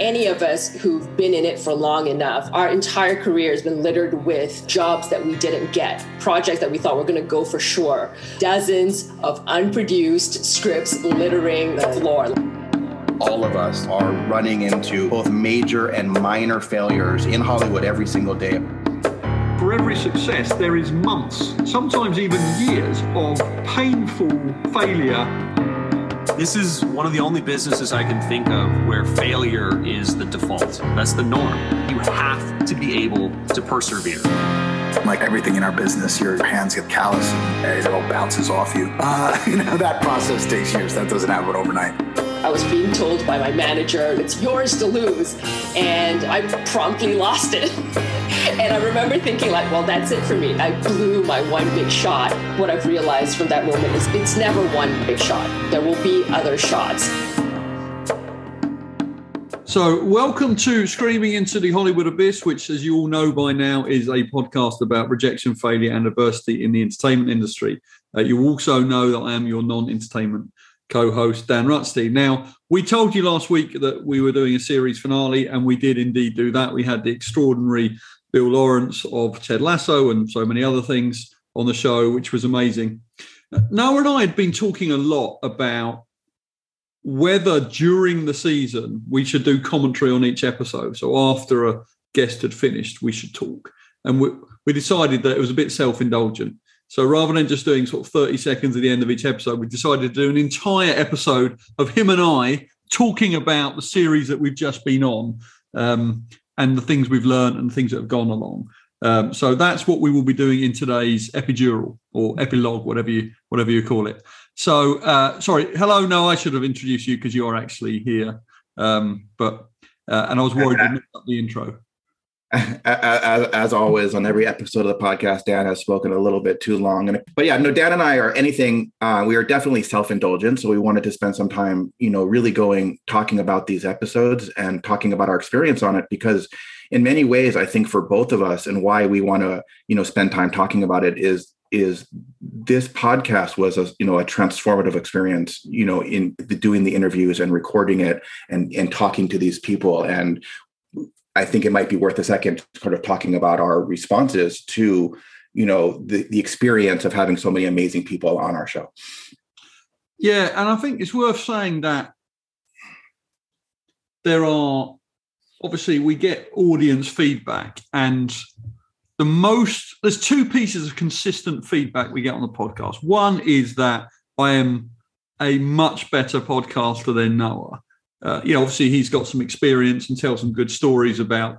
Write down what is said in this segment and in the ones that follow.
any of us who've been in it for long enough, our entire career has been littered with jobs that we didn't get, projects that we thought were going to go for sure, dozens of unproduced scripts littering the floor. All of us are running into both major and minor failures in Hollywood every single day. For every success, there is months, sometimes even years, of painful failure this is one of the only businesses I can think of where failure is the default. That's the norm. You have to be able to persevere. Like everything in our business, your hands get callous and it all bounces off you. Uh, you know, that process takes years. That doesn't happen overnight. I was being told by my manager, it's yours to lose. And I promptly lost it. and I remember thinking, like, well, that's it for me. I blew my one big shot. What I've realized from that moment is it's never one big shot, there will be other shots. So, welcome to Screaming into the Hollywood Abyss, which, as you all know by now, is a podcast about rejection, failure, and adversity in the entertainment industry. Uh, you also know that I am your non entertainment co-host Dan Rutstein. Now, we told you last week that we were doing a series finale, and we did indeed do that. We had the extraordinary Bill Lawrence of Ted Lasso and so many other things on the show, which was amazing. Noah and I had been talking a lot about whether during the season we should do commentary on each episode. So after a guest had finished, we should talk. And we, we decided that it was a bit self indulgent. So rather than just doing sort of 30 seconds at the end of each episode, we decided to do an entire episode of him and I talking about the series that we've just been on um, and the things we've learned and the things that have gone along. Um, so that's what we will be doing in today's epidural or epilogue, whatever you whatever you call it. So uh, sorry, hello. No, I should have introduced you because you are actually here. Um, but uh, and I was worried we missed up the intro as, as, always on every episode of the podcast dan has spoken a little bit too long. And but yeah no dan and i are anything uh, we are definitely self-indulgent. So we wanted to spend some time you know really going talking about these episodes and talking about our experience on it because in many ways i think for both of us and why we want to you know spend time talking about it is is this podcast was a you know a transformative experience you know in doing the interviews and recording it and and talking to these people. And I think it might be worth a second sort of talking about our responses to, you know, the, the experience of having so many amazing people on our show. Yeah, and I think it's worth saying that there are obviously we get audience feedback and the most there's two pieces of consistent feedback we get on the podcast. One is that I am a much better podcaster than Noah uh, you know, obviously he's got some experience and tells some good stories about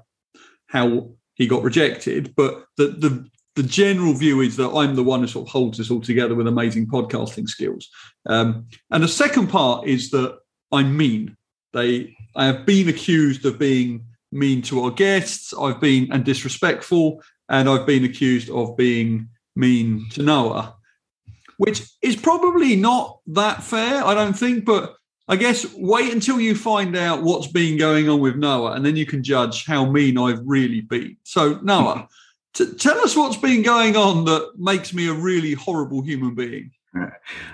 how he got rejected. But the the the general view is that I'm the one who sort of holds this all together with amazing podcasting skills. Um, and the second part is that I'm mean. They I have been accused of being mean to our guests. I've been and disrespectful, and I've been accused of being mean to Noah, which is probably not that fair. I don't think, but I guess wait until you find out what's been going on with Noah, and then you can judge how mean I've really been. So, Noah, t- tell us what's been going on that makes me a really horrible human being.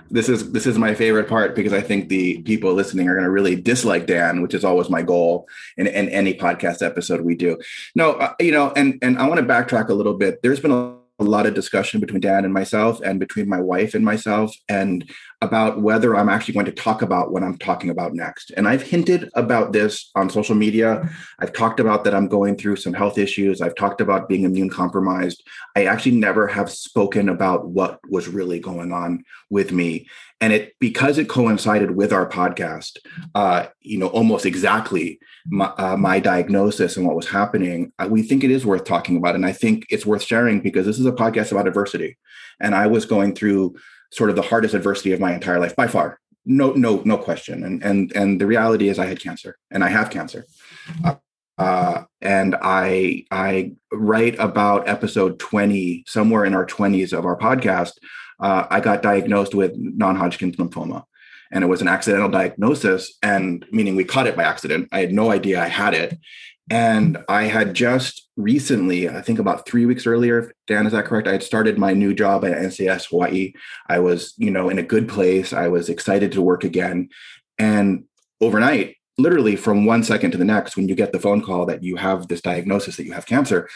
This is this is my favorite part because I think the people listening are going to really dislike Dan, which is always my goal in, in any podcast episode we do. No, uh, you know, and and I want to backtrack a little bit. There's been a a lot of discussion between Dan and myself and between my wife and myself and about whether I'm actually going to talk about what I'm talking about next. And I've hinted about this on social media. I've talked about that I'm going through some health issues. I've talked about being immune compromised. I actually never have spoken about what was really going on with me. And it because it coincided with our podcast, uh, you know, almost exactly my, uh, my diagnosis and what was happening. Uh, we think it is worth talking about, and I think it's worth sharing because this is a podcast about adversity, and I was going through sort of the hardest adversity of my entire life by far. No, no, no question. And and and the reality is, I had cancer, and I have cancer. Uh, uh, and I I write about episode twenty somewhere in our twenties of our podcast. Uh, I got diagnosed with non-Hodgkin's lymphoma, and it was an accidental diagnosis, and meaning we caught it by accident. I had no idea I had it, and I had just recently, I think about three weeks earlier, Dan, is that correct? I had started my new job at NCIS Hawaii. I was, you know, in a good place. I was excited to work again. And overnight, literally from one second to the next, when you get the phone call that you have this diagnosis that you have cancer,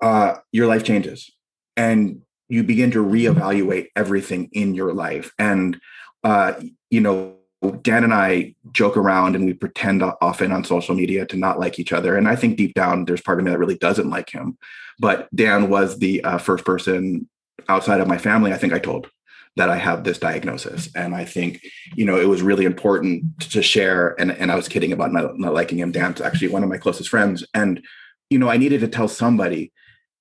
uh, your life changes and you begin to reevaluate everything in your life. And, uh, you know, Dan and I joke around and we pretend often on social media to not like each other. And I think deep down, there's part of me that really doesn't like him. But Dan was the uh, first person outside of my family, I think I told that I have this diagnosis. And I think, you know, it was really important to share. And, and I was kidding about not, not liking him. Dan's actually one of my closest friends. And, you know, I needed to tell somebody.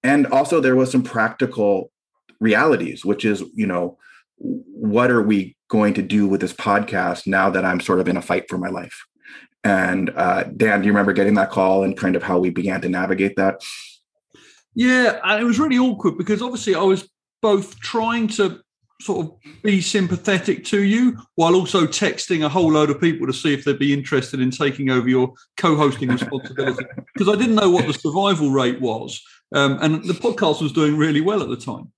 And also there was some practical realities, which is, you know, what are we going to do with this podcast now that I'm sort of in a fight for my life? And uh, Dan, do you remember getting that call and kind of how we began to navigate that? Yeah, and it was really awkward because obviously I was both trying to sort of be sympathetic to you while also texting a whole load of people to see if they'd be interested in taking over your co-hosting responsibility because I didn't know what the survival rate was, um, and the podcast was doing really well at the time.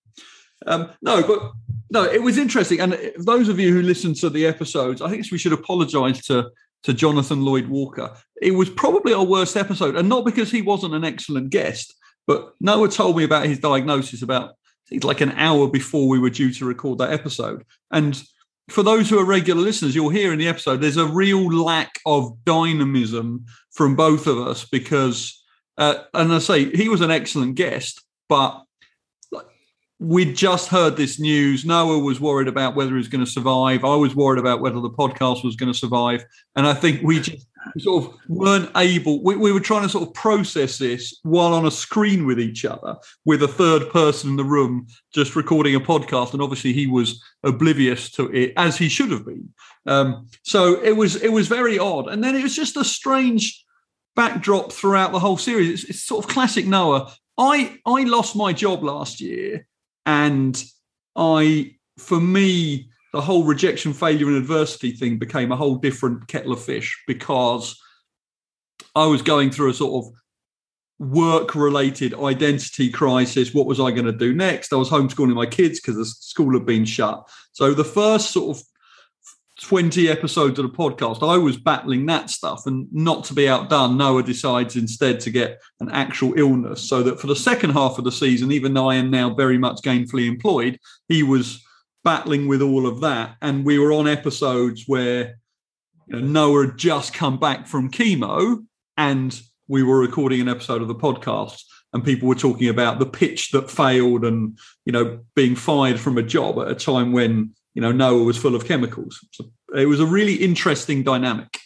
Um, no, but no, it was interesting. And those of you who listened to the episodes, I think we should apologise to to Jonathan Lloyd Walker. It was probably our worst episode, and not because he wasn't an excellent guest, but Noah told me about his diagnosis about like an hour before we were due to record that episode. And for those who are regular listeners, you'll hear in the episode there's a real lack of dynamism from both of us because, uh, and I say he was an excellent guest, but we'd just heard this news. Noah was worried about whether he was going to survive. I was worried about whether the podcast was going to survive. And I think we just sort of weren't able, we, we, were trying to sort of process this while on a screen with each other, with a third person in the room just recording a podcast. And obviously he was oblivious to it as he should have been. Um, so it was it was very odd. And then it was just a strange backdrop throughout the whole series. It's, it's sort of classic Noah. I I lost my job last year and I, for me, the whole rejection, failure, and adversity thing became a whole different kettle of fish because I was going through a sort of work related identity crisis. What was I going to do next? I was homeschooling my kids because the school had been shut. So the first sort of 20 episodes of the podcast, I was battling that stuff. And not to be outdone, Noah decides instead to get an actual illness. So that for the second half of the season, even though I am now very much gainfully employed, he was battling with all of that. And we were on episodes where you know, Noah had just come back from chemo and we were recording an episode of the podcast and people were talking about the pitch that failed and you know being fired from a job at a time when you know Noah was full of chemicals. So it was a really interesting dynamic.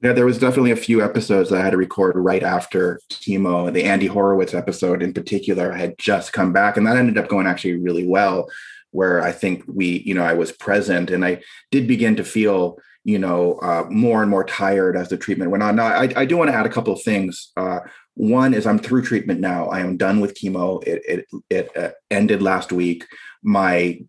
Yeah, there was definitely a few episodes that I had to record right after chemo. The Andy Horowitz episode in particular had just come back, and that ended up going actually really well. Where I think we, you know, I was present and I did begin to feel, you know, uh, more and more tired as the treatment went on. Now, I, I do want to add a couple of things. Uh, one is I'm through treatment now. I am done with chemo. It it, it uh, ended last week. My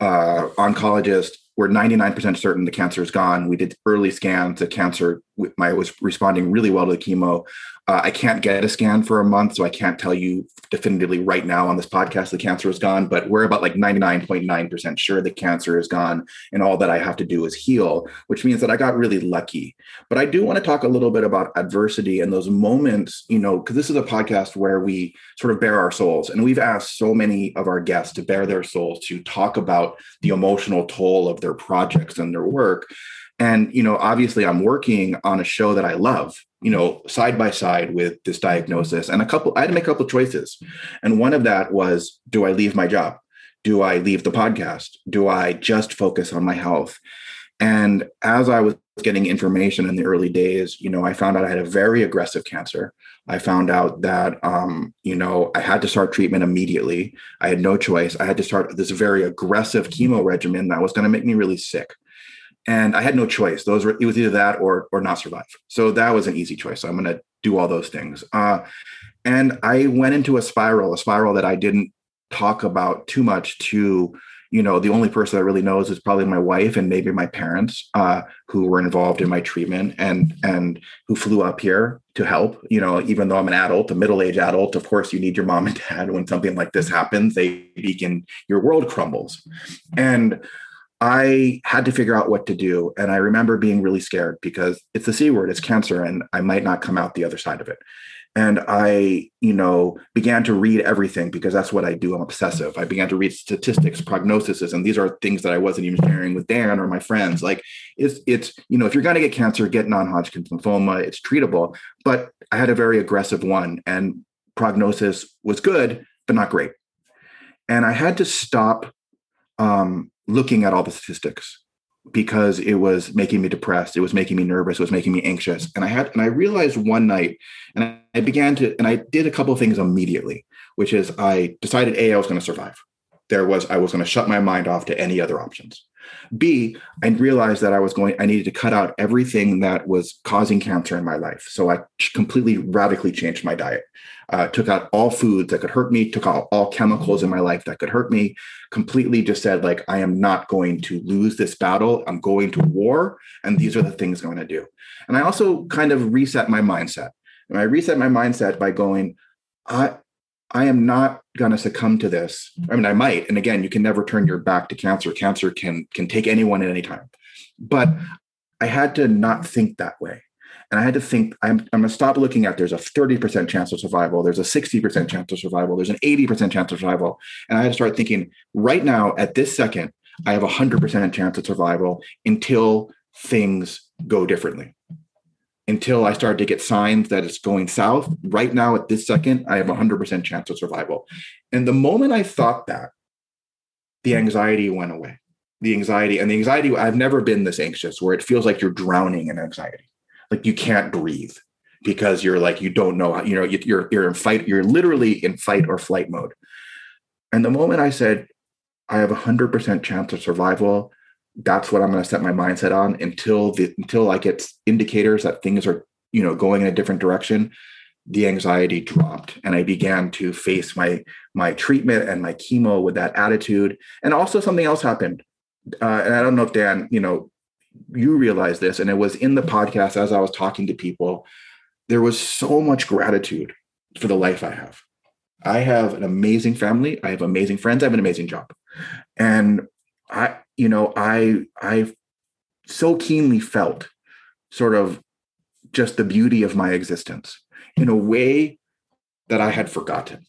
uh, oncologist we're 99% certain the cancer is gone. We did early scans. The cancer my was responding really well to the chemo. Uh, I can't get a scan for a month, so I can't tell you definitively right now on this podcast the cancer is gone. But we're about like 99.9% sure the cancer is gone, and all that I have to do is heal, which means that I got really lucky. But I do want to talk a little bit about adversity and those moments, you know, because this is a podcast where we sort of bare our souls, and we've asked so many of our guests to bare their souls to talk about the emotional toll of their projects and their work. And, you know, obviously I'm working on a show that I love, you know, side by side with this diagnosis. And a couple, I had to make a couple choices. And one of that was do I leave my job? Do I leave the podcast? Do I just focus on my health? And as I was getting information in the early days, you know, I found out I had a very aggressive cancer. I found out that, um, you know, I had to start treatment immediately. I had no choice. I had to start this very aggressive chemo regimen that was going to make me really sick and I had no choice. Those were it was either that or or not survive. So that was an easy choice. So I'm going to do all those things. Uh, and I went into a spiral, a spiral that I didn't talk about too much to you know the only person that really knows is probably my wife and maybe my parents uh, who were involved in my treatment and and who flew up here to help you know even though i'm an adult a middle-aged adult of course you need your mom and dad when something like this happens they begin your world crumbles and I had to figure out what to do. And I remember being really scared because it's the C word, it's cancer, and I might not come out the other side of it. And I, you know, began to read everything because that's what I do. I'm obsessive. I began to read statistics, prognoses, and these are things that I wasn't even sharing with Dan or my friends. Like it's it's, you know, if you're gonna get cancer, get non-Hodgkin's lymphoma, it's treatable. But I had a very aggressive one and prognosis was good, but not great. And I had to stop um, looking at all the statistics because it was making me depressed it was making me nervous it was making me anxious. And i had and i realized one night and i began to and i did a couple of things immediately which is i decided a i was going to survive. There was i was going to shut my mind off to any other options. B i realized that i was going i needed to cut out everything that was causing cancer in my life. So i completely radically changed my diet uh, took out all foods that could hurt me, took out all chemicals in my life that could hurt me, completely just said, like, I am not going to lose this battle. I'm going to war. And these are the things I'm going to do. And I also kind of reset my mindset. And I reset my mindset by going, I, I am not going to succumb to this. I mean, I might. And again, you can never turn your back to cancer. Cancer can can take anyone at any time. But I had to not think that way. And I had to think, I'm, I'm going to stop looking at there's a 30% chance of survival, there's a 60% chance of survival, there's an 80% chance of survival. And I had to start thinking, right now, at this second, I have a 100% chance of survival until things go differently. Until I start to get signs that it's going south. Right now, at this second, I have a 100% chance of survival. And the moment I thought that, the anxiety went away. The anxiety and the anxiety, I've never been this anxious where it feels like you're drowning in anxiety like you can't breathe because you're like you don't know how you know you're you're in fight you're literally in fight or flight mode. And the moment i said i have a 100% chance of survival that's what i'm going to set my mindset on until the until i get indicators that things are you know going in a different direction. The anxiety dropped and i began to face my my treatment and my chemo with that attitude. And also something else happened. Uh, and i don't know if dan you know you realize this, and it was in the podcast as I was talking to people, there was so much gratitude for the life I have. I have an amazing family. I have amazing friends. I have an amazing job. And I, you know, I, I so keenly felt sort of just the beauty of my existence in a way that I had forgotten.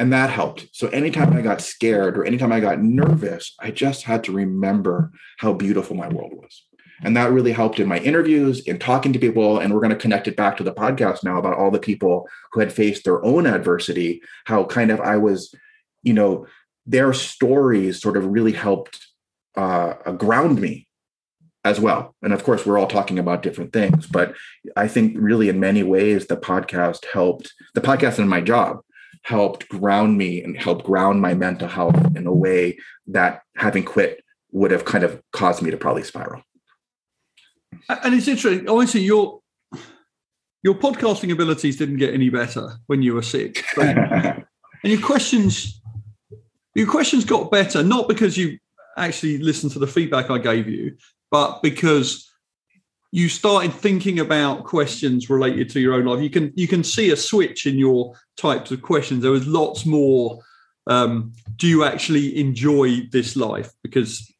And that helped. So anytime I got scared or anytime I got nervous, I just had to remember how beautiful my world was. And that really helped in my interviews, in talking to people. And we're going to connect it back to the podcast now about all the people who had faced their own adversity, how kind of I was, you know, their stories sort of really helped uh, ground me as well. And of course, we're all talking about different things, but I think really in many ways, the podcast helped, the podcast and my job helped ground me and help ground my mental health in a way that having quit would have kind of caused me to probably spiral. And it's interesting. Obviously, your your podcasting abilities didn't get any better when you were sick, and your questions your questions got better not because you actually listened to the feedback I gave you, but because you started thinking about questions related to your own life. You can you can see a switch in your types of questions. There was lots more. Um, do you actually enjoy this life? Because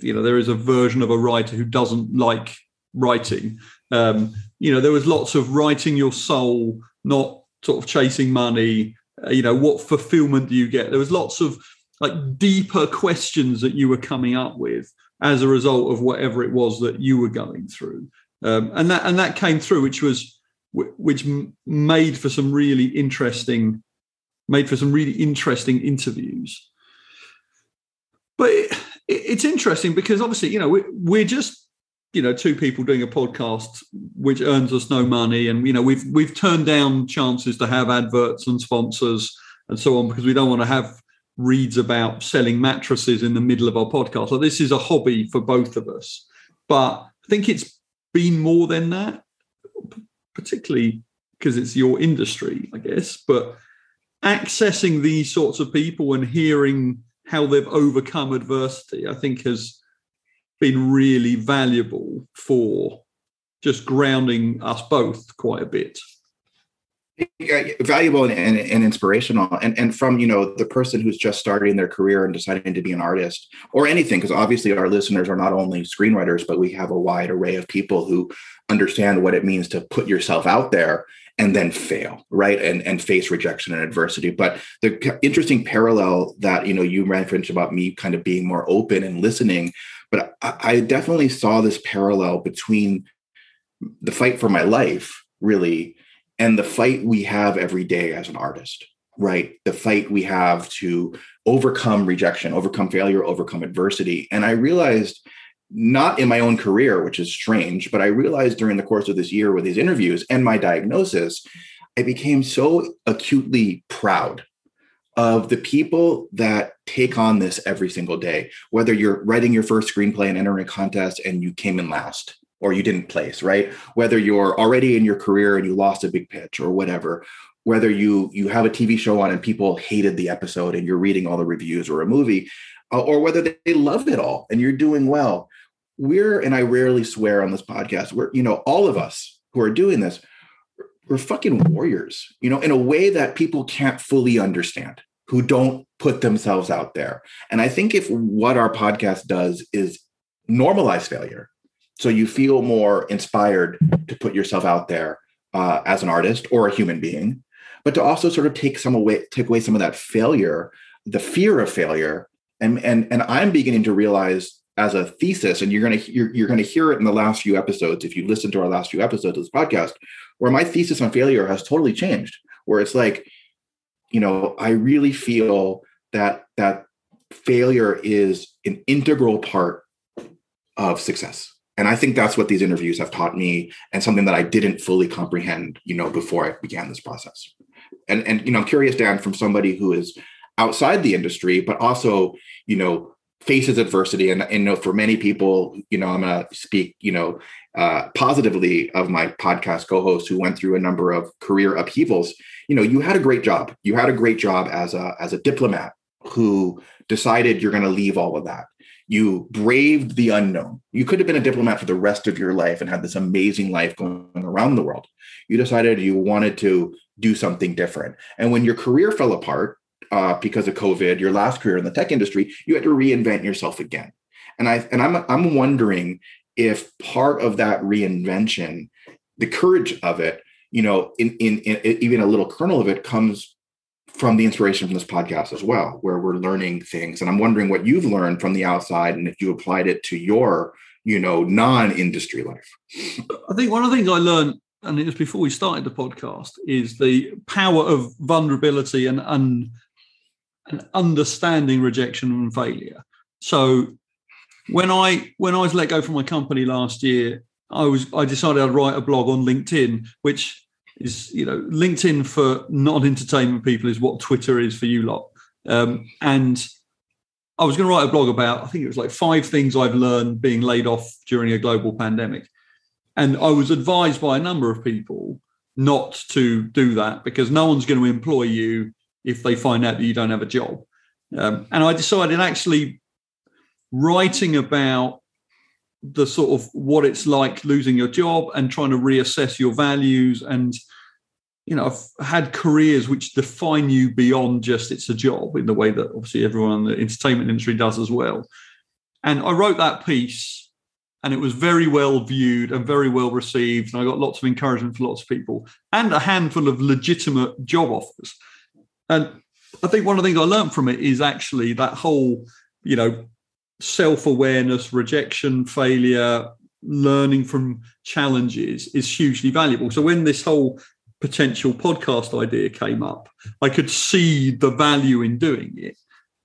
you know there is a version of a writer who doesn't like writing. Um, you know there was lots of writing your soul, not sort of chasing money. Uh, you know what fulfillment do you get? There was lots of like deeper questions that you were coming up with as a result of whatever it was that you were going through. Um, and that and that came through, which was which made for some really interesting made for some really interesting interviews. But it, it's interesting because obviously, you know, we're, we're just you know two people doing a podcast which earns us no money, and you know we've we've turned down chances to have adverts and sponsors and so on because we don't want to have reads about selling mattresses in the middle of our podcast. So this is a hobby for both of us. But I think it's been more than that, particularly because it's your industry, I guess. But accessing these sorts of people and hearing how they've overcome adversity, I think has been really valuable for just grounding us both quite a bit. Valuable and, and, and, inspirational. And, and from you know the person who's just starting their career and deciding to be an artist or anything because obviously our listeners are not only screenwriters but we have a wide array of people who understand what it means to put yourself out there and then fail right? And and face rejection and adversity. But the interesting parallel that you know you referenced about me kind of being more open and listening but I, I definitely saw this parallel between the fight for my life really and the fight we have every day as an artist right? The fight we have to overcome rejection overcome failure overcome adversity. And i realized not in my own career which is strange but i realized during the course of this year with these interviews and my diagnosis i became so acutely proud of the people that take on this every single day whether you're writing your first screenplay and entering a contest and you came in last or you didn't place, right? Whether you're already in your career and you lost a big pitch or whatever, whether you you have a TV show on and people hated the episode and you're reading all the reviews or a movie, uh, or whether they love it all and you're doing well. We're and I rarely swear on this podcast. We're you know all of us who are doing this, we're fucking warriors. You know, in a way that people can't fully understand who don't put themselves out there. And I think if what our podcast does is normalize failure so you feel more inspired to put yourself out there uh, as an artist or a human being but to also sort of take some away take away some of that failure the fear of failure. And and and i'm beginning to realize as a thesis and you're going to you're, you're going to hear it in the last few episodes if you listen to our last few episodes of this podcast where my thesis on failure has totally changed where it's like you know i really feel that that failure is an integral part of success and i think that's what these interviews have taught me and something that i didn't fully comprehend you know before i began this process. And and you know i'm curious dan from somebody who is outside the industry but also you know faces adversity. And, and you know for many people you know i'm going to speak you know uh, positively of my podcast co-host who went through a number of career upheavals. You know you had a great job. You had a great job as a as a diplomat who decided you're going to leave all of that you braved the unknown. You could have been a diplomat for the rest of your life and had this amazing life going around the world. You decided you wanted to do something different. And when your career fell apart uh, because of COVID, your last career in the tech industry, you had to reinvent yourself again. And I and I'm I'm wondering if part of that reinvention, the courage of it, you know, in, in, in even a little kernel of it comes from the inspiration from this podcast as well, where we're learning things. And I'm wondering what you've learned from the outside and if you applied it to your, you know, non-industry life. I think one of the things I learned, and it was before we started the podcast, is the power of vulnerability and, and, and understanding rejection and failure. So when I when I was let go from my company last year, I was I decided I'd write a blog on LinkedIn, which is you know LinkedIn for non-entertainment people is what Twitter is for you lot. Um, and I was going to write a blog about I think it was like five things I've learned being laid off during a global pandemic, and I was advised by a number of people not to do that because no one's going to employ you if they find out that you don't have a job. Um, and I decided actually writing about the sort of what it's like losing your job and trying to reassess your values and you know i've had careers which define you beyond just it's a job in the way that obviously everyone in the entertainment industry does as well. And i wrote that piece and it was very well viewed and very well received and i got lots of encouragement from lots of people and a handful of legitimate job offers. And i think one of the things i learned from it is actually that whole you know self awareness, rejection, failure, learning from challenges is hugely valuable. So when this whole potential podcast idea came up, I could see the value in doing it.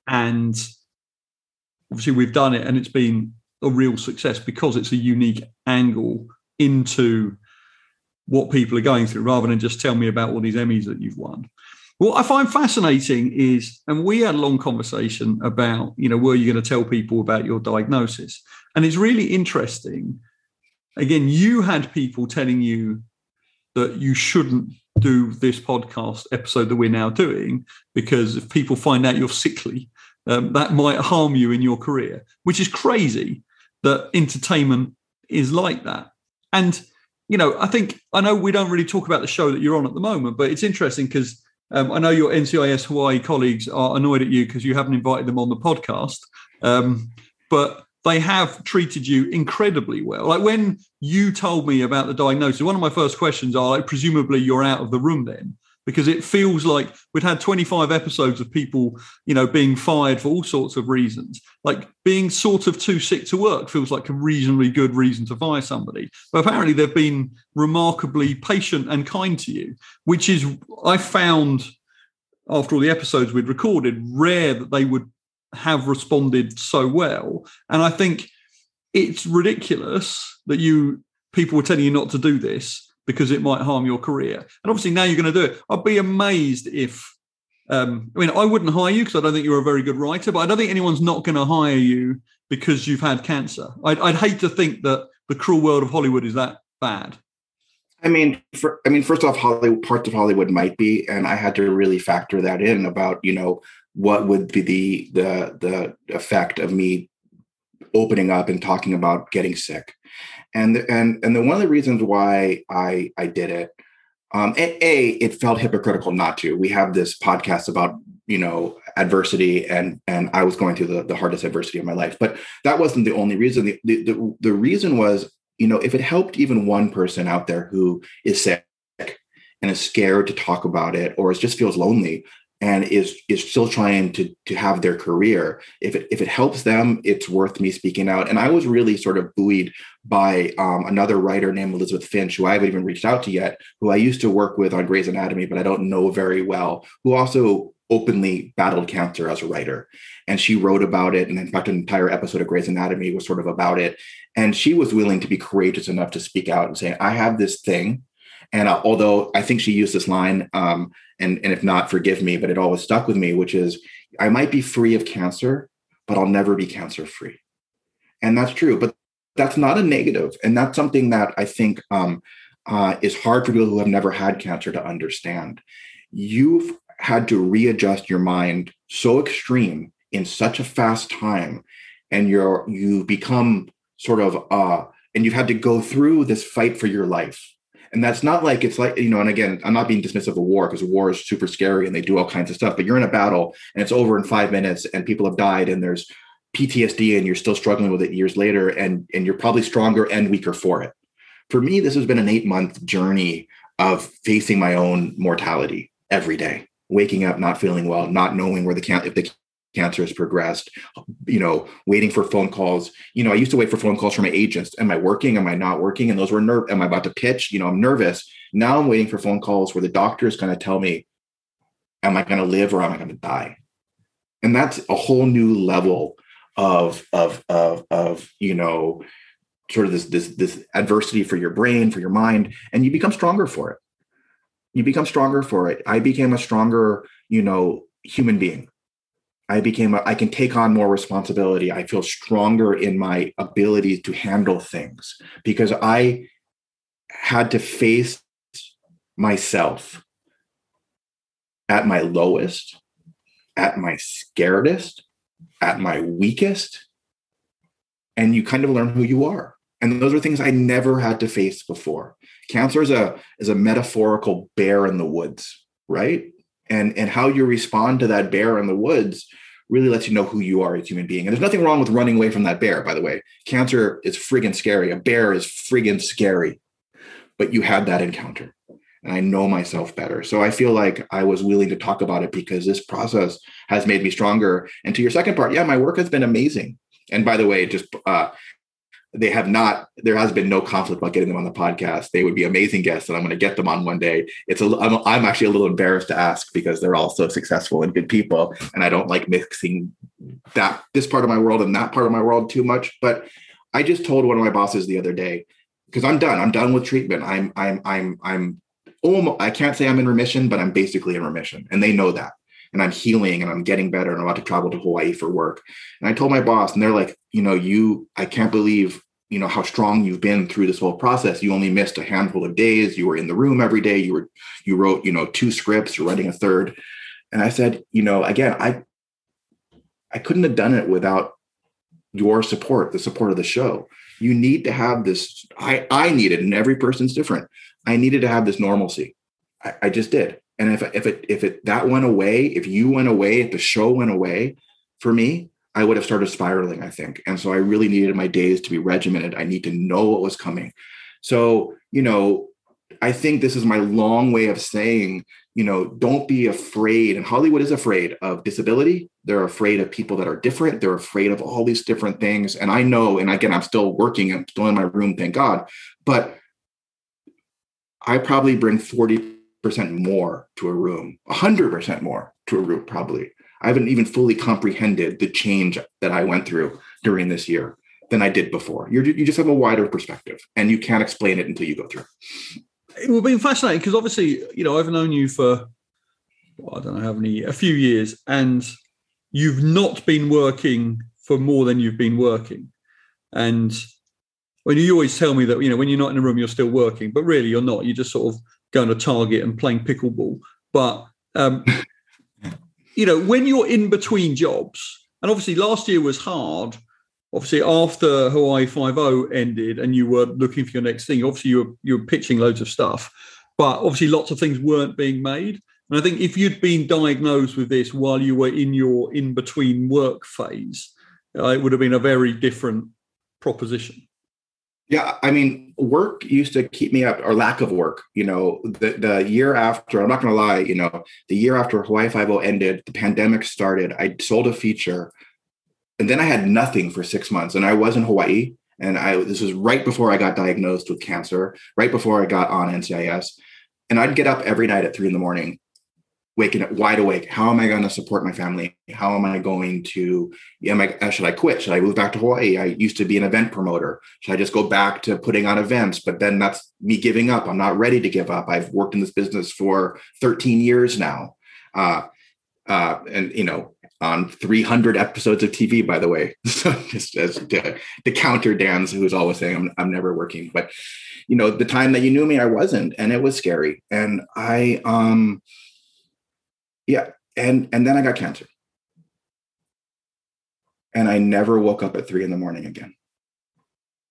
And obviously, we've done it and it's been a real success because it's a unique angle into what people are going through rather than just tell me about all these Emmys that you've won. What I find fascinating is, and we had a long conversation about, you know, were you going to tell people about your diagnosis? And it's really interesting. Again, you had people telling you that you shouldn't do this podcast episode that we're now doing because if people find out you're sickly, um, that might harm you in your career, which is crazy that entertainment is like that. And you know, I think I know we don't really talk about the show that you're on at the moment, but it's interesting because um, I know your NCIS Hawaii colleagues are annoyed at you because you haven't invited them on the podcast. Um, but they have treated you incredibly well. Like when you told me about the diagnosis, one of my first questions are like, presumably you're out of the room then because it feels like we'd had 25 episodes of people, you know, being fired for all sorts of reasons. Like being sort of too sick to work feels like a reasonably good reason to fire somebody. But apparently they've been remarkably patient and kind to you, which is I found after all the episodes we'd recorded rare that they would have responded so well. And I think it's ridiculous that you people were telling you not to do this because it might harm your career. And obviously now you're going to do it. I'd be amazed if, um, I mean, I wouldn't hire you because I don't think you're a very good writer, but I don't think anyone's not going to hire you because you've had cancer. I'd, I'd hate to think that the cruel world of Hollywood is that bad. I mean, for, I mean, first off, Hollywood parts of Hollywood might be, and I had to really factor that in about you know what would be the the the effect of me opening up and talking about getting sick and and and then one of the reasons why I I did it, um, a, it felt hypocritical not to. We have this podcast about you know adversity, and and I was going through the, the hardest adversity of my life, but that wasn't the only reason. The, the the the reason was you know if it helped even one person out there who is sick and is scared to talk about it or just feels lonely and is is still trying to to have their career. If it if it helps them it's worth me speaking out. And i was really sort of buoyed by um, another writer named elizabeth finch who i haven't even reached out to yet who i used to work with on grey's anatomy but i don't know very well who also openly battled cancer as a writer. And she wrote about it and in fact an entire episode of grey's anatomy was sort of about it. And she was willing to be courageous enough to speak out and say i have this thing and uh, although I think she used this line, um, and, and if not, forgive me, but it always stuck with me, which is, I might be free of cancer, but I'll never be cancer free. And that's true, but that's not a negative, And that's something that I think um, uh, is hard for people who have never had cancer to understand. You've had to readjust your mind so extreme in such a fast time, and you're you become sort of uh, and you've had to go through this fight for your life and that's not like it's like, you know, and again, I'm not being dismissive of war because war is super scary and they do all kinds of stuff, but you're in a battle and it's over in five minutes and people have died and there's PTSD and you're still struggling with it years later and, and you're probably stronger and weaker for it. For me, this has been an eight month journey of facing my own mortality every day, waking up, not feeling well, not knowing where the can if the cancer has progressed you know waiting for phone calls. You know i used to wait for phone calls from my agents. Am i working? Am i not working? And those were nerve am i about to pitch? You know i'm nervous. Now i'm waiting for phone calls where the doctor is going to tell me am i going to live or am i going to die? And that's a whole new level of of of of you know sort of this this this adversity for your brain for your mind and you become stronger for it. You become stronger for it. I became a stronger you know human being I became, a, I can take on more responsibility. I feel stronger in my ability to handle things because I had to face myself at my lowest, at my scaredest, at my weakest. And you kind of learn who you are. And those are things I never had to face before. Cancer is a is a metaphorical bear in the woods, right? And and how you respond to that bear in the woods really lets you know who you are as a human being. And there's nothing wrong with running away from that bear, by the way. Cancer is friggin' scary. A bear is friggin' scary. But you had that encounter. And I know myself better. So I feel like I was willing to talk about it because this process has made me stronger. And to your second part, yeah, my work has been amazing. And by the way, just uh, they have not there has been no conflict about getting them on the podcast. They would be amazing guests and i'm going to get them on one day. It's a I'm, I'm actually a little embarrassed to ask because they're all so successful and good people and i don't like mixing that this part of my world and that part of my world too much. But i just told one of my bosses the other day because i'm done. I'm done with treatment. I'm i'm i'm i'm almost i can't say i'm in remission but i'm basically in remission and they know that and I'm healing and I'm getting better and I'm about to travel to Hawaii for work. And I told my boss, and they're like, you know, you, I can't believe, you know, how strong you've been through this whole process. You only missed a handful of days. You were in the room every day. You were, you wrote, you know, two scripts, you're writing a third. And I said, you know, again, I, I couldn't have done it without your support, the support of the show. You need to have this. I I needed, and every person's different. I needed to have this normalcy. I, I just did. And if if it if it that went away, if you went away, if the show went away, for me, I would have started spiraling. I think, and so I really needed my days to be regimented. I need to know what was coming. So you know, I think this is my long way of saying, you know, don't be afraid. And Hollywood is afraid of disability. They're afraid of people that are different. They're afraid of all these different things. And I know, and again, I'm still working, I'm still in my room, thank God. But I probably bring 40% more to a room, 100% more to a room, probably. I haven't even fully comprehended the change that I went through during this year than I did before. You're, you just have a wider perspective and you can't explain it until you go through. It would be fascinating because obviously, you know, I've known you for, well, I don't know how many, a few years, and you've not been working for more than you've been working. And when you always tell me that, you know, when you're not in a room, you're still working, but really you're not. You're just sort of going to Target and playing pickleball. But, um, you know, when you're in between jobs, and obviously last year was hard. Obviously, after Hawaii Five O ended, and you were looking for your next thing. Obviously, you were you were pitching loads of stuff, but obviously, lots of things weren't being made. And I think if you'd been diagnosed with this while you were in your in between work phase, uh, it would have been a very different proposition. Yeah, I mean, work used to keep me up, or lack of work. You know, the the year after, I'm not going to lie. You know, the year after Hawaii Five O ended, the pandemic started. I sold a feature, and then I had nothing for six months, and I was in Hawaii. And I this was right before I got diagnosed with cancer, right before I got on NCIS, and I'd get up every night at three in the morning waking up wide awake. How am I going to support my family? How am I going to, am I, uh, should I quit? Should I move back to Hawaii? I used to be an event promoter. Should I just go back to putting on events? But then that's me giving up. I'm not ready to give up. I've worked in this business for 13 years now. Uh, uh, and, you know, on 300 episodes of TV, by the way. So just as the, the counter Dan's who's always saying I'm, I'm never working, but you know, the time that you knew me, I wasn't, and it was scary. And I, um, yeah and and then i got cancer. And i never woke up at three in the morning again.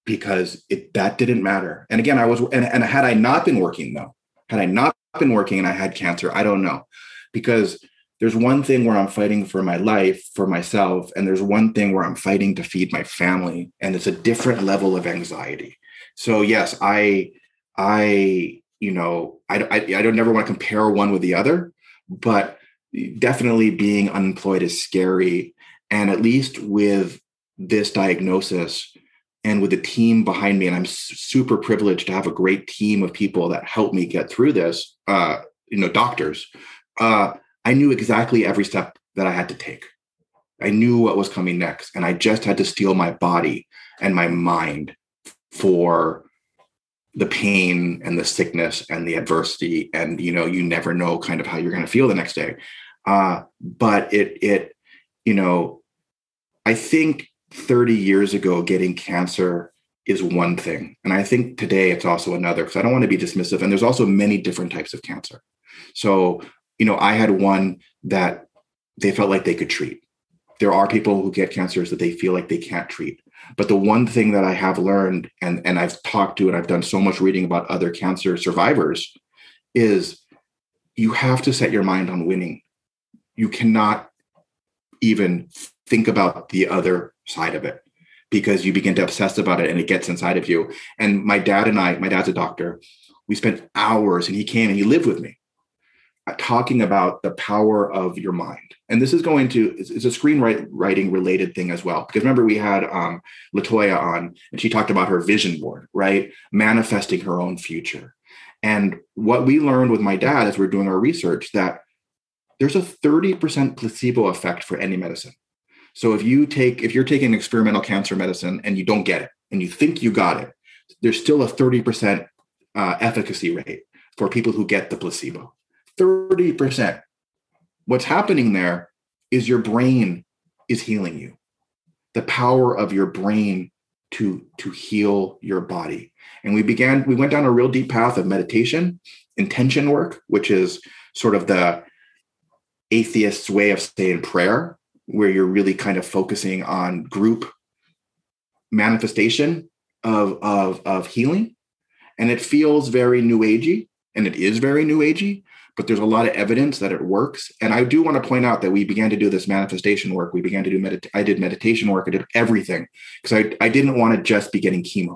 Because it that didn't matter. And again i was and, and had i not been working though had i not been working and i had cancer i don't know. Because there's one thing where i'm fighting for my life for myself and there's one thing where i'm fighting to feed my family and it's a different level of anxiety. So yes i i you know i i, I don't never want to compare one with the other but definitely being unemployed is scary. And at least with this diagnosis and with the team behind me, and I'm super privileged to have a great team of people that help me get through this, uh, you know, doctors, uh, I knew exactly every step that I had to take. I knew what was coming next. And I just had to steel my body and my mind for the pain and the sickness and the adversity and you know you never know kind of how you're going to feel the next day. Uh, but it it you know i think 30 years ago getting cancer is one thing. And i think today it's also another because i don't want to be dismissive. And there's also many different types of cancer. So you know i had one that they felt like they could treat. There are people who get cancers that they feel like they can't treat but the one thing that I have learned, and, and I've talked to and I've done so much reading about other cancer survivors, is you have to set your mind on winning. You cannot even think about the other side of it because you begin to obsess about it and it gets inside of you. And my dad and I, my dad's a doctor, we spent hours and he came and he lived with me talking about the power of your mind. And this is going to, it's, a screenwriting related thing as well. Because remember, we had um, Latoya on and she talked about her vision board, right? Manifesting her own future. And what we learned with my dad as we we're doing our research that there's a 30% placebo effect for any medicine. So if you take, if you're taking experimental cancer medicine and you don't get it and you think you got it, there's still a 30% uh, efficacy rate for people who get the placebo. 30%. What's happening there is your brain is healing you. The power of your brain to to heal your body. And we began we went down a real deep path of meditation, intention work, which is sort of the atheist's way of saying prayer, where you're really kind of focusing on group manifestation of of of healing, and it feels very new agey, and it is very new agey. But there's a lot of evidence that it works. And I do want to point out that we began to do this manifestation work. We began to do medit- I did meditation work. I did everything because I, I didn't want to just be getting chemo.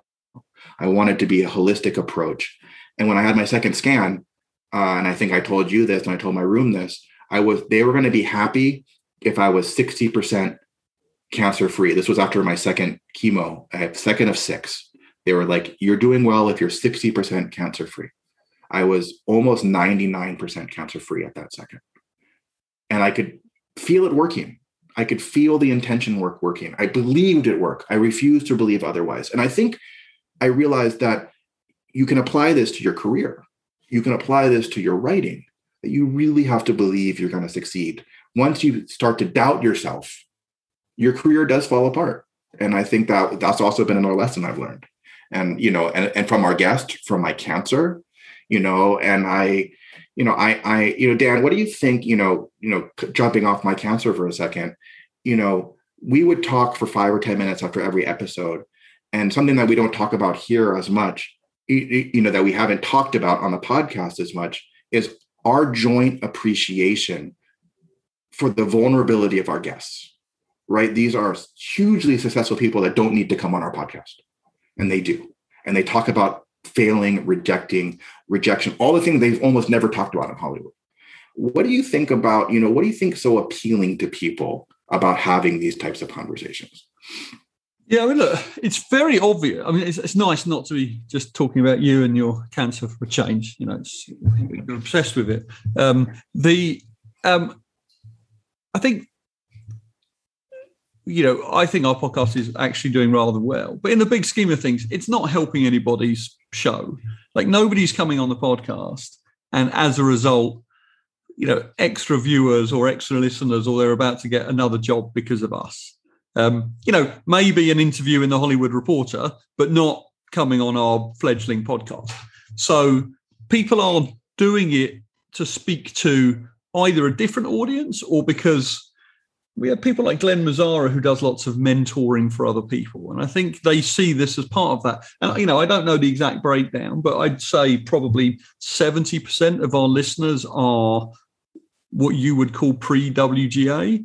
I wanted to be a holistic approach. And when I had my second scan, uh, and I think I told you this, and I told my room this, I was they were going to be happy if I was 60% cancer free. This was after my second chemo, I had second of six. They were like, You're doing well if you're 60% cancer free. I was almost 99% cancer free at that second. And I could feel it working. I could feel the intention work working. I believed it worked. I refused to believe otherwise. And I think I realized that you can apply this to your career. You can apply this to your writing, that you really have to believe you're going to succeed. Once you start to doubt yourself, your career does fall apart. And I think that that's also been another lesson I've learned. And, you know, and, and from our guest, from my cancer, you know, and I, you know, I, I, you know, Dan, what do you think, you know, you know, jumping off my cancer for a second, you know, we would talk for five or 10 minutes after every episode. And something that we don't talk about here as much, you know, that we haven't talked about on the podcast as much is our joint appreciation for the vulnerability of our guests right? These are hugely successful people that don't need to come on our podcast, and they do. And they talk about failing, rejecting, rejection, all the things they've almost never talked about in Hollywood. What do you think about, you know, what do you think so appealing to people about having these types of conversations? Yeah, I mean, look, it's very obvious. I mean, it's, it's nice not to be just talking about you and your cancer for a change. You know, you're obsessed with it. Um, the, um, I think you know, I think our podcast is actually doing rather well. But in the big scheme of things, it's not helping anybody's show. Like nobody's coming on the podcast, and as a result, you know, extra viewers or extra listeners, or they're about to get another job because of us. Um, you know, maybe an interview in the Hollywood Reporter, but not coming on our fledgling podcast. So people are doing it to speak to either a different audience or because we have people like Glenn Mazzara who does lots of mentoring for other people, and I think they see this as part of that. And you know, I don't know the exact breakdown, but I'd say probably seventy percent of our listeners are what you would call pre-WGA.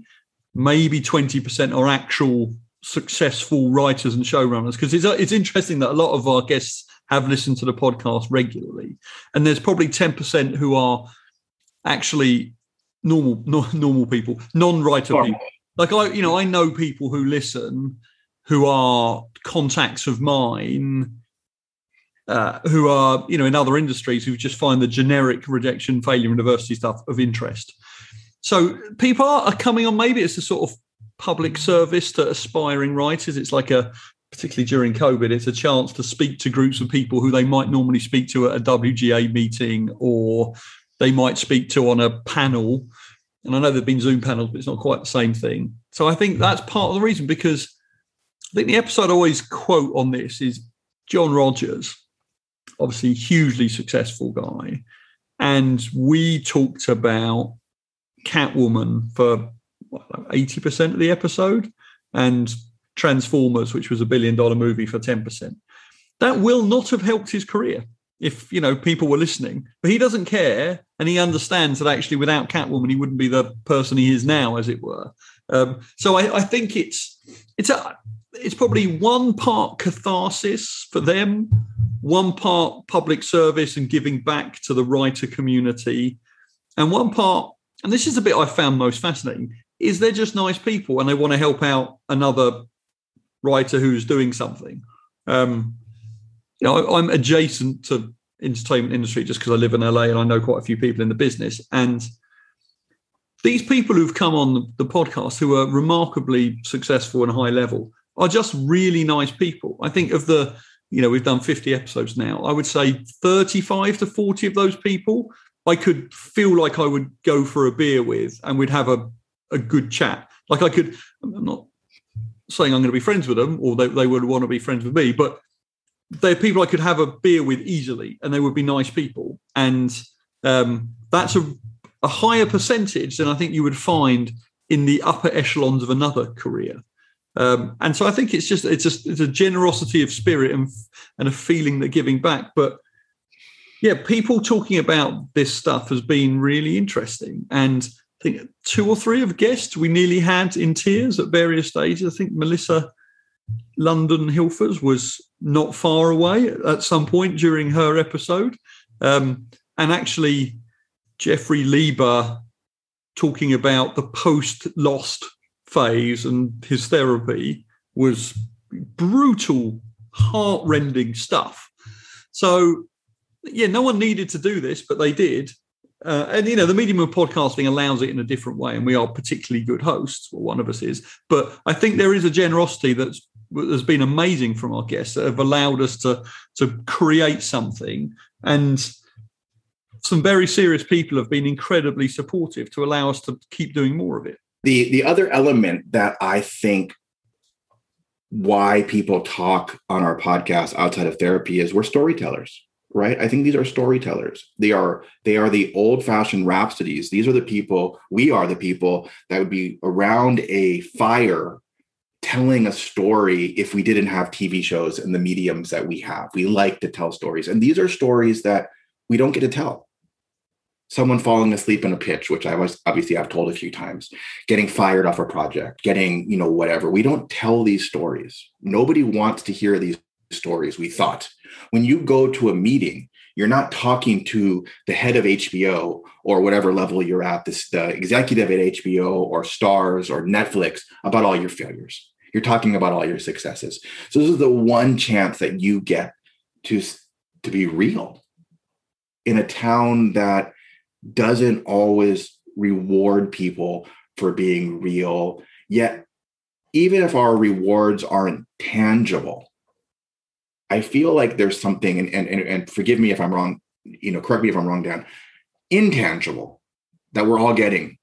Maybe twenty percent are actual successful writers and showrunners. Because it's it's interesting that a lot of our guests have listened to the podcast regularly, and there's probably ten percent who are actually normal no, normal people, non-writer oh. people. Like I, you know, I know people who listen who are contacts of mine uh, who are, you know, in other industries who just find the generic rejection, failure, and diversity stuff of interest. So people are coming on. Maybe it's a sort of public service to aspiring writers. It's like a, particularly during COVID, it's a chance to speak to groups of people who they might normally speak to at a WGA meeting or they might speak to on a panel. And I know there've been Zoom panels, but it's not quite the same thing. So I think that's part of the reason because I think the episode I always quote on this is John Rogers, obviously hugely successful guy. And we talked about Catwoman for 80% of the episode and Transformers, which was a billion dollar movie for 10%. That will not have helped his career if you know people were listening. But he doesn't care, and he understands that actually without Catwoman, he wouldn't be the person he is now, as it were. Um, so I, I, think it's it's a it's probably one part catharsis for them, one part public service and giving back to the writer community, and one part. And this is a bit I found most fascinating: is they're just nice people and they want to help out another writer who's doing something. Um, you know, I'm adjacent to entertainment industry just because I live in LA and I know quite a few people in the business. And these people who've come on the podcast who are remarkably successful and high level are just really nice people. I think of the, you know, we've done 50 episodes now. I would say 35 to 40 of those people I could feel like I would go for a beer with and we'd have a, a good chat. Like I could, I'm not saying I'm going to be friends with them or they, they would want to be friends with me, but they're people I could have a beer with easily, and they would be nice people. And um, that's a, a higher percentage than I think you would find in the upper echelons of another career. Um, and so I think it's just it's just it's a generosity of spirit and and a feeling that giving back. But yeah, people talking about this stuff has been really interesting. And I think two or three of guests we nearly had in tears at various stages. I think Melissa London Hilfers was not far away at some point during her episode. Um, and actually, Jeffrey Lieber talking about the post lost phase and his therapy was brutal, heart-rending stuff. So, yeah, no one needed to do this, but they did. Uh, and you know, the medium of podcasting allows it in a different way, and we are particularly good hosts. Well, one of us is, but I think there is a generosity that's has been amazing from our guests that have allowed us to to create something. And some very serious people have been incredibly supportive to allow us to keep doing more of it. The the other element that I think why people talk on our podcast outside of therapy is we're storytellers right? I think these are storytellers. They are they are the old fashioned rhapsodies. These are the people we are the people that would be around a fire telling a story if we didn't have tv shows and the mediums that we have we like to tell stories and these are stories that we don't get to tell someone falling asleep in a pitch, which I was obviously I've told a few times, getting fired off a project, getting, you know, whatever. We don't tell these stories. Nobody wants to hear these stories, we thought. When you go to a meeting, you're not talking to the head of HBO or whatever level you're at, this the executive at HBO or Starz or Netflix about all your failures. You're talking about all your successes. So this is the one chance that you get to to be real in a town that doesn't always reward people for being real. Yet, even if our rewards aren't tangible, I feel like there's something, and, and, and forgive me if I'm wrong, you know, correct me if I'm wrong, Dan, intangible that we're all getting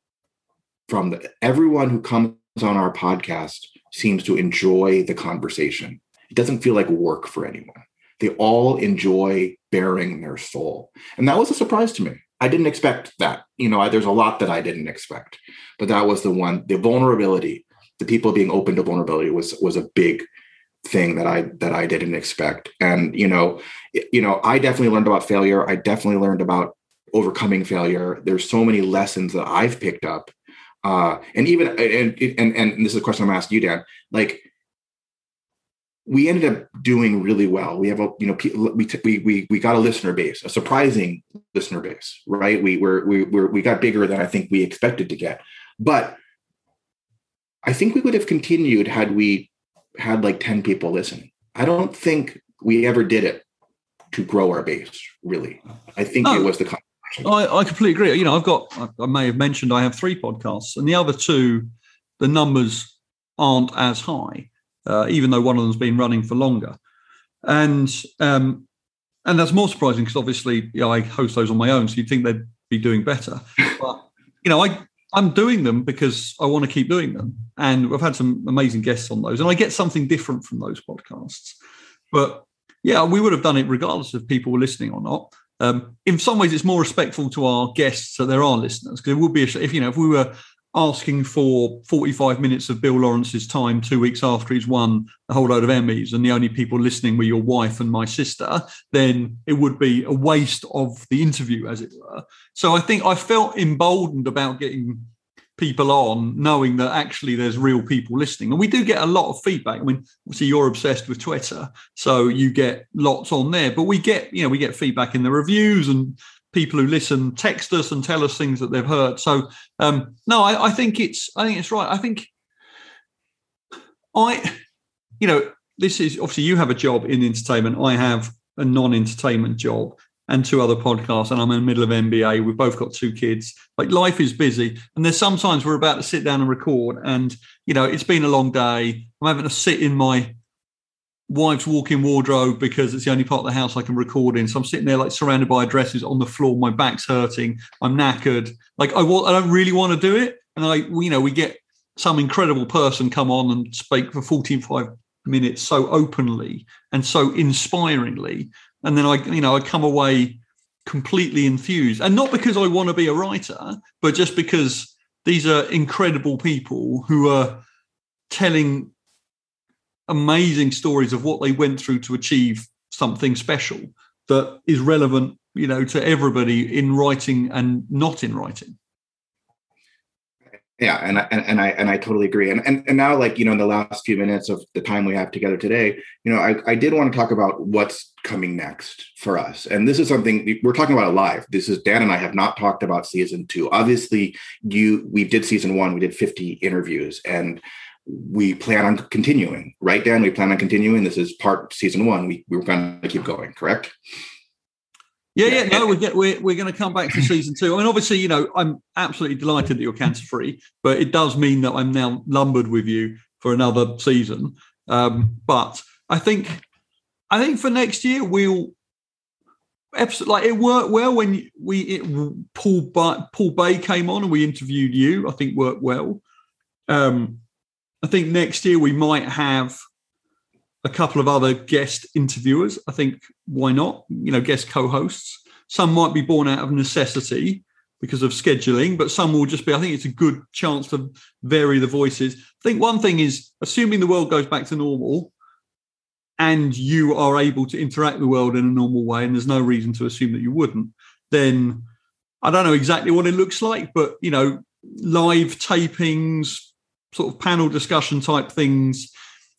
from the, everyone who comes on our podcast seems to enjoy the conversation. It doesn't feel like work for anyone. They all enjoy baring their soul. And that was a surprise to me. I didn't expect that. You know, I, there's a lot that I didn't expect, but that was the one. The vulnerability, the people being open to vulnerability was was a big thing that I that I didn't expect. And you know, you know, I definitely learned about failure. I definitely learned about overcoming failure. There's so many lessons that I've picked up, uh, and even and and and this is a question I'm asking you, Dan. Like we ended up doing really well. We have a, you know, we, we, we, we got a listener base, a surprising listener base, right? We were, we were, we got bigger than I think we expected to get, but I think we would have continued had we had like 10 people listening. I don't think we ever did it to grow our base really. I think it was the I, I completely agree. You know, I've got, I may have mentioned I have three podcasts and the other two, the numbers aren't as high uh, even though one of them's been running for longer. And um, and that's more surprising because obviously you know, I host those on my own, so you'd think they'd be doing better. But you know, I I'm doing them because I want to keep doing them, and we've had some amazing guests on those, and I get something different from those podcasts. But yeah, we would have done it regardless if people were listening or not. Um, in some ways, it's more respectful to our guests that there are listeners because it would be a, if you know if we were asking for 45 minutes of Bill Lawrence's time two weeks after he's won a whole load of Emmys, and the only people listening were your wife and my sister, then it would be a waste of the interview, as it were. So I think I felt emboldened about getting people on, knowing that actually there's real people listening. And we do get a lot of feedback. I mean, obviously you're obsessed with Twitter, so you get lots on there, but we get, you know, we get feedback in the reviews and people who listen text us and tell us things that they've heard. So um, no, I, I think it's I think it's right. I think I, you know, this is obviously you have a job in entertainment. I have a non-entertainment job and two other podcasts, and I'm in the middle of MBA. We've both got two kids. Like life is busy, and there's sometimes we're about to sit down and record, and you know it's been a long day. I'm having to sit in my wife's walk-in wardrobe because it's the only part of the house I can record in. So I'm sitting there like surrounded by dresses on the floor. My back's hurting. I'm knackered. Like I want, I don't really want to do it. And I, you know, we get some incredible person come on and speak for 45 minutes so openly and so inspiringly. And then I, you know, I come away completely enthused. And not because I want to be a writer, but just because these are incredible people who are telling amazing stories of what they went through to achieve something special that is relevant, you know, to everybody in writing and not in writing. Yeah, and I, and, I and I totally agree. And, and and now, like you know, in the last few minutes of the time we have together today, you know, I, I did want to talk about what's coming next for us. And this is something we're talking about live. This is Dan and I have not talked about season two. Obviously, you we did season one. We did fifty interviews, and we plan on continuing. Right, Dan? We plan on continuing. This is part season one. We we're going to keep going. Correct? Yeah, yeah, no, we're, we're, we're going to come back to season two. I mean, obviously, you know, I'm absolutely delighted that you're cancer free, but it does mean that I'm now lumbered with you for another season. Um, but I think, I think for next year we'll, like it worked well when we it, Paul Bay, Paul Bay came on and we interviewed you. I think worked well. Um, I think next year we might have a couple of other guest interviewers. I think why not? You know, guest co-hosts. Some might be born out of necessity because of scheduling, but some will just be. I think it's a good chance to vary the voices. I think one thing is assuming the world goes back to normal and you are able to interact with the world in a normal way, and there's no reason to assume that you wouldn't, then I don't know exactly what it looks like, but you know, live tapings, sort of panel discussion type things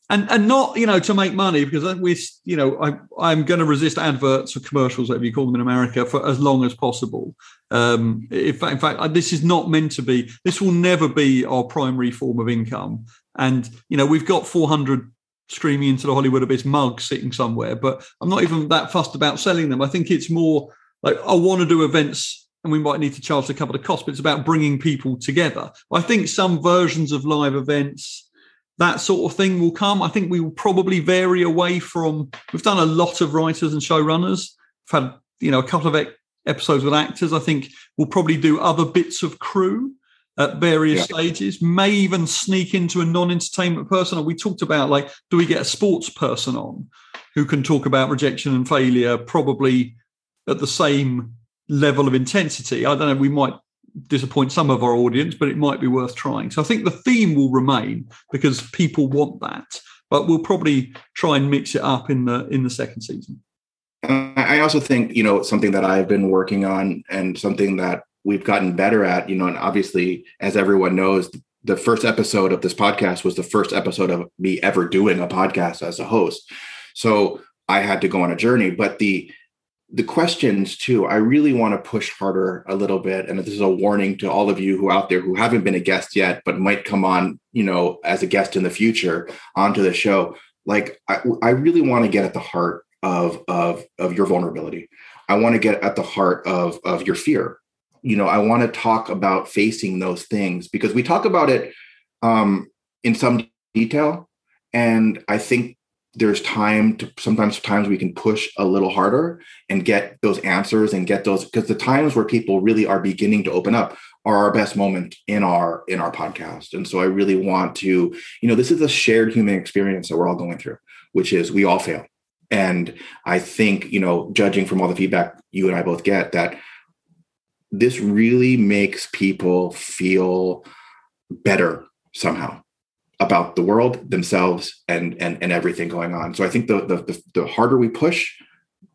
and and not you know to make money because we you know I I'm going to resist adverts or commercials whatever you call them in America for as long as possible. Um, in fact, in fact, this is not meant to be. This will never be our primary form of income. And you know we've got 400 streaming into the Hollywood Abyss mugs sitting somewhere, but I'm not even that fussed about selling them. I think it's more like I want to do events. And we might need to charge to cover the cost, but it's about bringing people together. I think some versions of live events, that sort of thing will come. I think we will probably vary away from. We've done a lot of writers and showrunners. We've had you know a couple of episodes with actors. I think we'll probably do other bits of crew at various yeah. stages. May even sneak into a non-entertainment person. We talked about like, do we get a sports person on who can talk about rejection and failure, probably at the same level of intensity? I don't know. We might disappoint some of our audience, but it might be worth trying. So I think the theme will remain because people want that, but we'll probably try and mix it up in the in the second season. And I also think you know something that I've been working on and something that we've gotten better at. You know, and obviously, as everyone knows, the first episode of this podcast was the first episode of me ever doing a podcast as a host. So I had to go on a journey, but the the questions too i really want to push harder a little bit and this is a warning to all of you who out there who haven't been a guest yet but might come on you know as a guest in the future onto the show. Like i, I really want to get at the heart of of of your vulnerability. I want to get at the heart of of your fear. You know i want to talk about facing those things because we talk about it um in some detail and i think there's time to sometimes times we can push a little harder and get those answers and get those because the times where people really are beginning to open up are our best moment in our in our podcast. And so i really want to you know this is a shared human experience that we're all going through which is we all fail. And i think you know judging from all the feedback you and i both get that this really makes people feel better somehow about the world themselves and and and everything going on. So i think the the the, the harder we push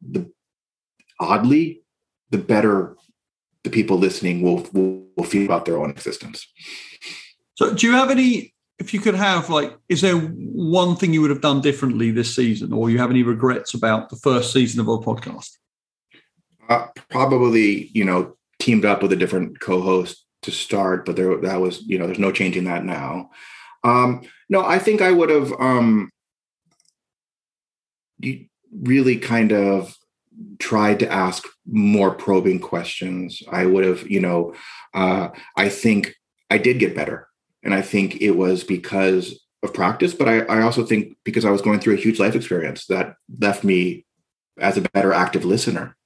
the oddly the better the people listening will, will will feel about their own existence. So do you have any if you could have like is there one thing you would have done differently this season or you have any regrets about the first season of our podcast? Uh, probably you know teamed up with a different co-host to start but there that was you know there's no changing that now um, no, I think I would have um, really kind of tried to ask more probing questions. I would have, you know, uh, I think I did get better. And I think it was because of practice, but I, I also think because I was going through a huge life experience that left me as a better active listener.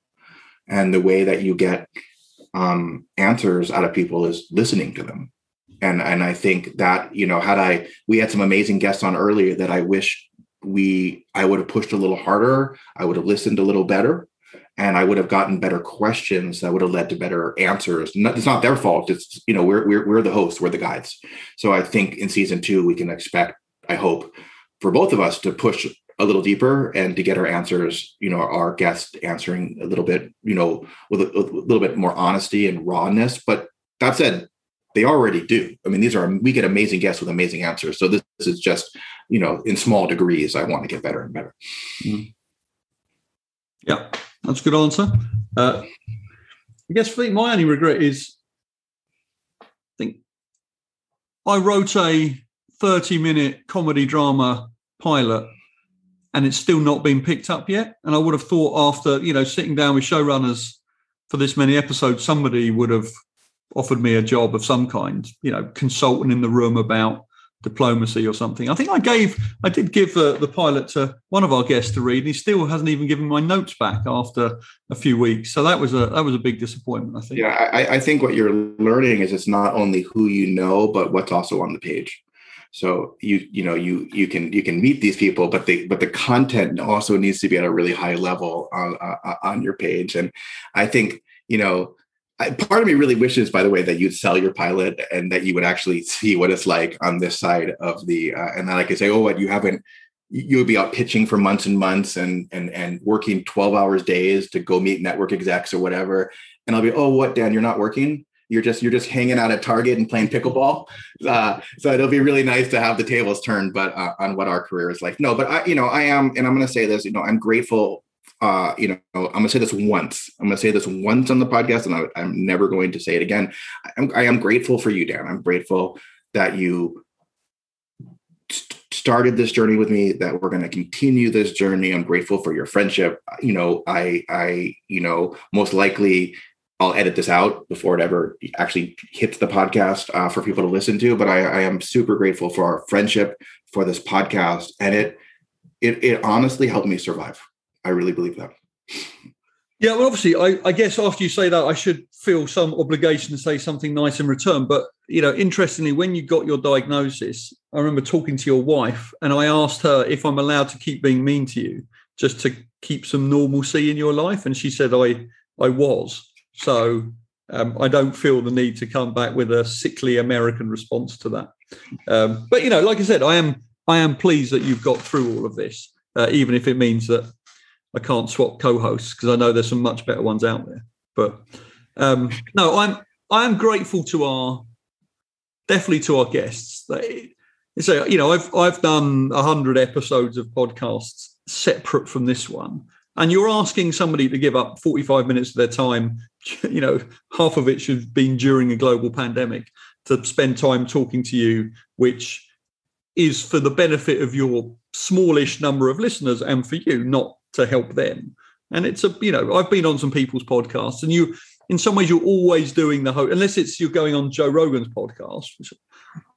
And the way that you get um, answers out of people is listening to them and and I think that you know had I we had some amazing guests on earlier that I wish we I would have pushed a little harder I would have listened a little better and I would have gotten better questions that would have led to better answers it's not their fault it's you know we're we're we're the hosts we're the guides so I think in season 2 we can expect I hope for both of us to push a little deeper and to get our answers, you know, our guests answering a little bit, you know, with a, a little bit more honesty and rawness. But that said, they already do. I mean, these are we get amazing guests with amazing answers. So this, this is just, you know, in small degrees. I want to get better and better. Mm. Yeah, that's a good answer. Uh, I guess for me, my only regret is, I think I wrote a 30 minute comedy drama pilot and it's still not been picked up yet. And I would have thought after, you know, sitting down with showrunners for this many episodes, somebody would have offered me a job of some kind, you know, consulting in the room about diplomacy or something. I think I gave, I did give uh, the pilot to one of our guests to read, and he still hasn't even given my notes back after a few weeks. So that was a that was a big disappointment. I think. Yeah, I, I think what you're learning is it's not only who you know, but what's also on the page. So you you know you you can you can meet these people, but the but the content also needs to be at a really high level on uh, on your page. And I think you know I, part of me really wishes, by the way, that you'd sell your pilot and that you would actually see what it's like on this side of the, uh, and then I could say, oh, what you haven't, you would be out pitching for months and months and and and working 12 hours days to go meet network execs or whatever. And I'll be, oh, what, Dan, you're not working? You're just you're just hanging out at Target and playing pickleball. Uh, so it'll be really nice to have the tables turned, but uh, on what our career is like. No, but I, you know, I am, and I'm going to say this. You know, I'm grateful uh, you know, I'm going to say this once. I'm going to say this once on the podcast, and I, am never going to say it again. I'm, I am grateful for you, Dan. I'm grateful that you st- started this journey with me. That we're going to continue this journey. I'm grateful for your friendship. You know, I, I, you know, most likely I'll edit this out before it ever actually hits the podcast uh, for people to listen to. But I, I am super grateful for our friendship, for this podcast, and it, it, it honestly helped me survive. I really believe that. Yeah, well, obviously, I, I, guess after you say that, I should feel some obligation to say something nice in return. But you know, interestingly, when you got your diagnosis, I remember talking to your wife, and I asked her if I'm allowed to keep being mean to you, just to keep some normalcy in your life, and she said I I was. So um, I don't feel the need to come back with a sickly American response to that. Um, but you know, like I said, I am I am pleased that you've got through all of this, uh, even if it means that I can't swap co-hosts because I know there's some much better ones out there. But um, no, I'm I'm grateful to our definitely to our guests. They, so you know, I've I've done hundred episodes of podcasts separate from this one, and you're asking somebody to give up 45 minutes of their time. You know, half of it should have been during a global pandemic to spend time talking to you, which is for the benefit of your smallish number of listeners and for you, not to help them. And it's a, you know, I've been on some people's podcasts, and you, in some ways, you're always doing the host, unless it's you're going on Joe Rogan's podcast, which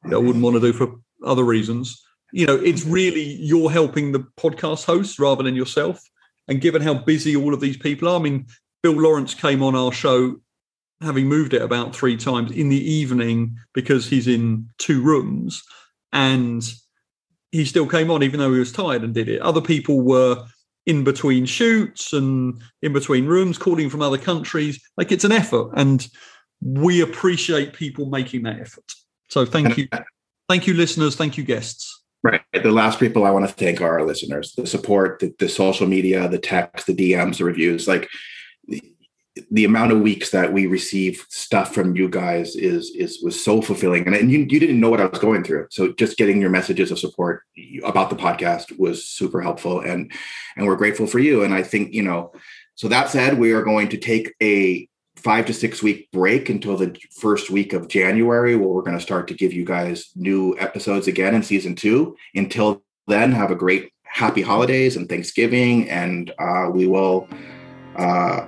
I wouldn't want to do for other reasons. You know, it's really you're helping the podcast hosts rather than yourself. And given how busy all of these people are, I mean, Bill Lawrence came on our show having moved it about three times in the evening because he's in two rooms and he still came on even though he was tired and did it. Other people were in between shoots and in between rooms, calling from other countries. Like it's an effort, and we appreciate people making that effort. So thank you, thank you, listeners. Thank you, guests. Right. The last people I want to thank are our listeners, the support, the, the social media, the text, the DMs, the reviews. Like the amount of weeks that we receive stuff from you guys is is was so fulfilling. And, and you, you didn't know what i was going through. So just getting your messages of support about the podcast was super helpful. And and we're grateful for you. And i think you know so that said we are going to take a five to six week break until the first week of january where we're going to start to give you guys new episodes again in season two. Until then have a great happy holidays and thanksgiving. And uh, we will uh,